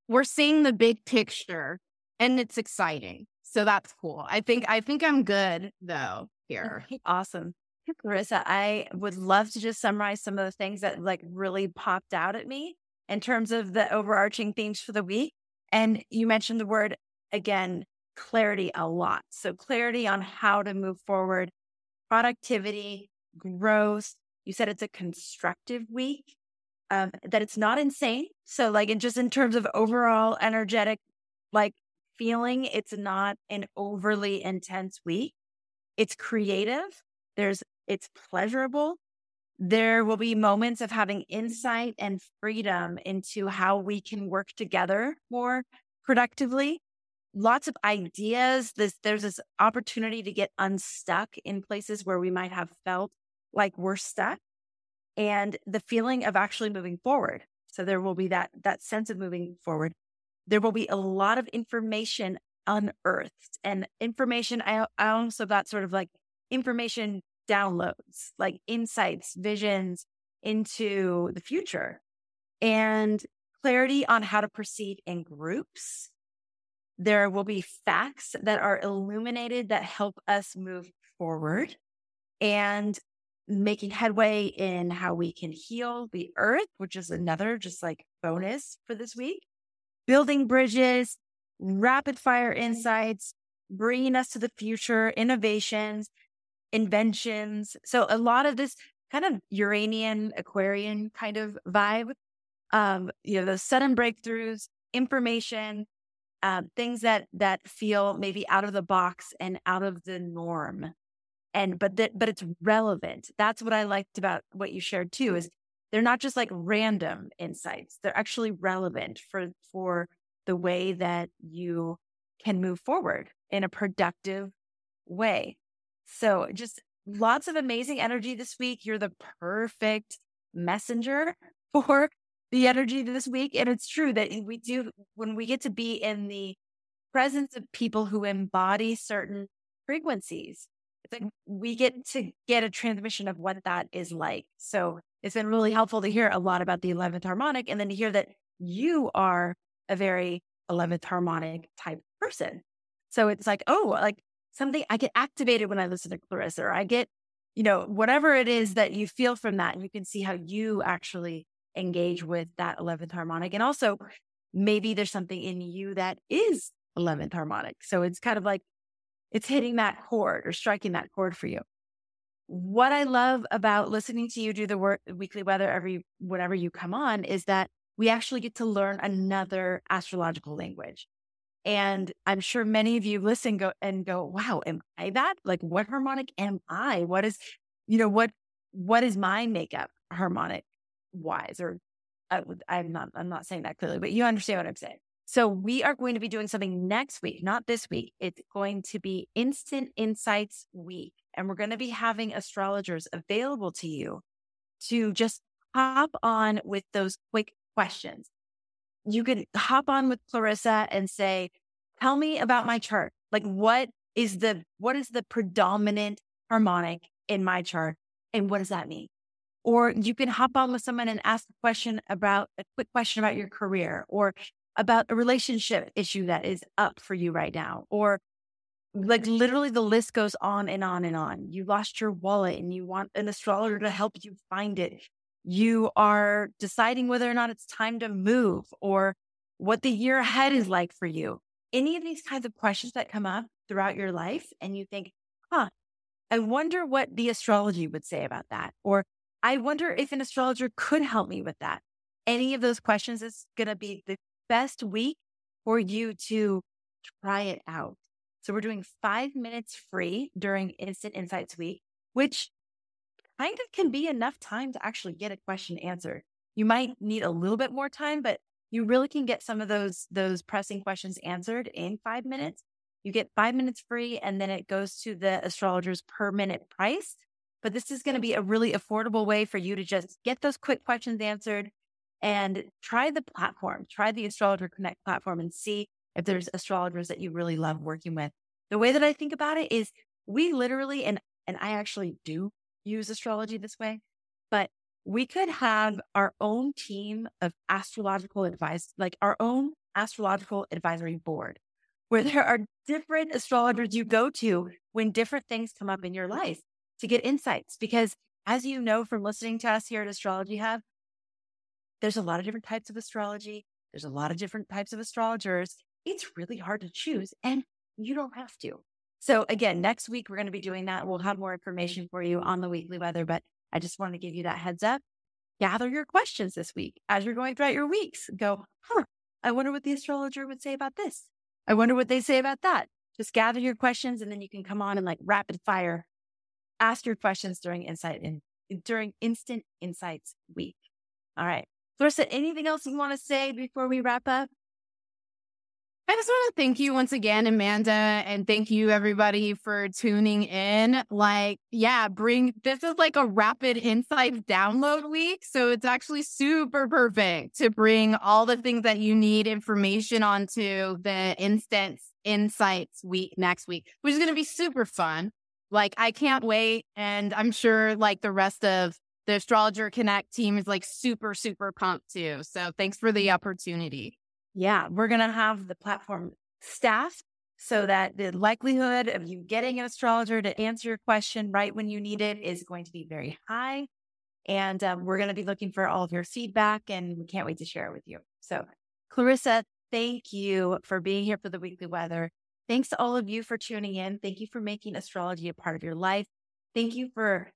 we're seeing the big picture and it's exciting. So that's cool. I think I think I'm good though here. Awesome. Clarissa, I would love to just summarize some of the things that like really popped out at me in terms of the overarching themes for the week. And you mentioned the word again, clarity a lot. So clarity on how to move forward, productivity, growth. You said it's a constructive week, um, that it's not insane. So like in just in terms of overall energetic, like feeling, it's not an overly intense week. It's creative. There's, it's pleasurable. There will be moments of having insight and freedom into how we can work together more productively. Lots of ideas. This, there's this opportunity to get unstuck in places where we might have felt like we're stuck and the feeling of actually moving forward. So there will be that, that sense of moving forward. There will be a lot of information unearthed and information. I, I also got sort of like information downloads, like insights, visions into the future and clarity on how to proceed in groups. There will be facts that are illuminated that help us move forward and making headway in how we can heal the earth, which is another just like bonus for this week. Building bridges, rapid fire insights, bringing us to the future, innovations, inventions. So a lot of this kind of Uranian, Aquarian kind of vibe. Um, you know, those sudden breakthroughs, information, um, things that that feel maybe out of the box and out of the norm. And but that but it's relevant. That's what I liked about what you shared too, is they're not just like random insights. They're actually relevant for for the way that you can move forward in a productive way. So just lots of amazing energy this week. You're the perfect messenger for the energy this week. And it's true that we do, when we get to be in the presence of people who embody certain frequencies, it's like we get to get a transmission of what that is like. So it's been really helpful to hear a lot about the 11th harmonic and then to hear that you are a very 11th harmonic type person. So it's like, oh, like something I get activated when I listen to Clarissa, or I get, you know, whatever it is that you feel from that. And you can see how you actually engage with that 11th harmonic. And also, maybe there's something in you that is 11th harmonic. So it's kind of like it's hitting that chord or striking that chord for you. What I love about listening to you do the work, weekly weather every whenever you come on is that we actually get to learn another astrological language. And I'm sure many of you listen go and go, wow, am I that? Like what harmonic am I? What is, you know, what, what is my makeup harmonic wise? Or uh, I, I'm not, I'm not saying that clearly, but you understand what I'm saying. So we are going to be doing something next week, not this week. It's going to be Instant Insights Week. And we're going to be having astrologers available to you to just hop on with those quick questions. You could hop on with Clarissa and say, tell me about my chart. Like what is the, what is the predominant harmonic in my chart? And what does that mean? Or you can hop on with someone and ask a question about a quick question about your career or about a relationship issue that is up for you right now. Or like literally the list goes on and on and on. You lost your wallet and you want an astrologer to help you find it you are deciding whether or not it's time to move or what the year ahead is like for you. Any of these kinds of questions that come up throughout your life, and you think, huh, I wonder what the astrology would say about that. Or I wonder if an astrologer could help me with that. Any of those questions is going to be the best week for you to try it out. So we're doing five minutes free during Instant Insights Week, which kind of can be enough time to actually get a question answered. You might need a little bit more time, but you really can get some of those those pressing questions answered in 5 minutes. You get 5 minutes free and then it goes to the astrologer's per minute price. But this is going to be a really affordable way for you to just get those quick questions answered, and try the platform, try the Astrologer Connect platform and see if there's astrologers that you really love working with. The way that I think about it is we literally, and, and I actually do use astrology this way, but we could have our own team of astrological advice, like our own astrological advisory board, where there are different astrologers you go to when different things come up in your life to get insights. Because as you know from listening to us here at Astrology Hub, there's a lot of different types of astrology. There's a lot of different types of astrologers. It's really hard to choose, and you don't have to. So, again, next week we're going to be doing that. We'll have more information for you on the weekly weather, but I just want to give you that heads up. Gather your questions this week as you're going throughout your weeks. Go, huh, I wonder what the astrologer would say about this. I wonder what they say about that. Just gather your questions and then you can come on and like rapid fire ask your questions during insight and during instant insights week. All right. Clarissa, anything else you want to say before we wrap up? I just want to thank you once again, Amanda, and thank you everybody for tuning in. Like, yeah, bring this is like a rapid insights download week. So it's actually super perfect to bring all the things that you need information onto the instant insights week next week, which is going to be super fun. Like, I can't wait. And I'm sure like the rest of the Astrologer Connect team is like super, super pumped too. So thanks for the opportunity yeah, we're going to have the platform staff so that the likelihood of you getting an astrologer to answer your question right when you need it is going to be very high. And um, we're going to be looking for all of your feedback and we can't wait to share it with you. So, Clarissa, thank you for being here for the weekly weather. Thanks to all of you for tuning in. Thank you for making astrology a part of your life. Thank you for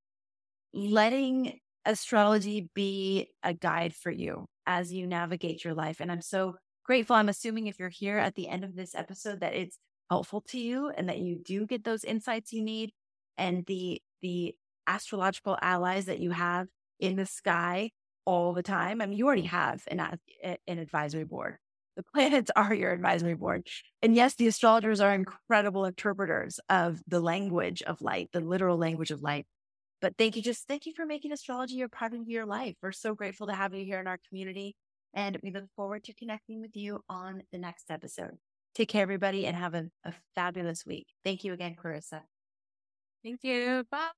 letting astrology be a guide for you as you navigate your life. And I'm so grateful. I'm assuming if you're here at the end of this episode that it's helpful to you and that you do get those insights you need and the the astrological allies that you have in the sky all the time. I mean, you already have an an advisory board. The planets are your advisory board. And yes, the astrologers are incredible interpreters of the language of light, the literal language of light. But thank you, just thank you for making astrology a part of your life. We're so grateful to have you here in our community. And we look forward to connecting with you on the next episode. Take care, everybody, and have a, a fabulous week. Thank you again, Clarissa. Thank you. Bye.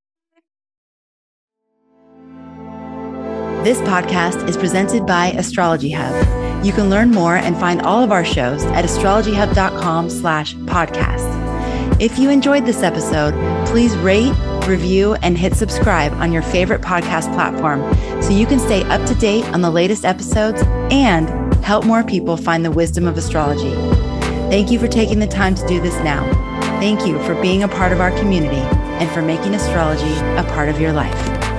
This podcast is presented by Astrology Hub. You can learn more and find all of our shows at astrologyhub.com slash podcast. If you enjoyed this episode, please rate, review, and hit subscribe on your favorite podcast platform so you can stay up to date on the latest episodes and help more people find the wisdom of astrology. Thank you for taking the time to do this now. Thank you for being a part of our community and for making astrology a part of your life.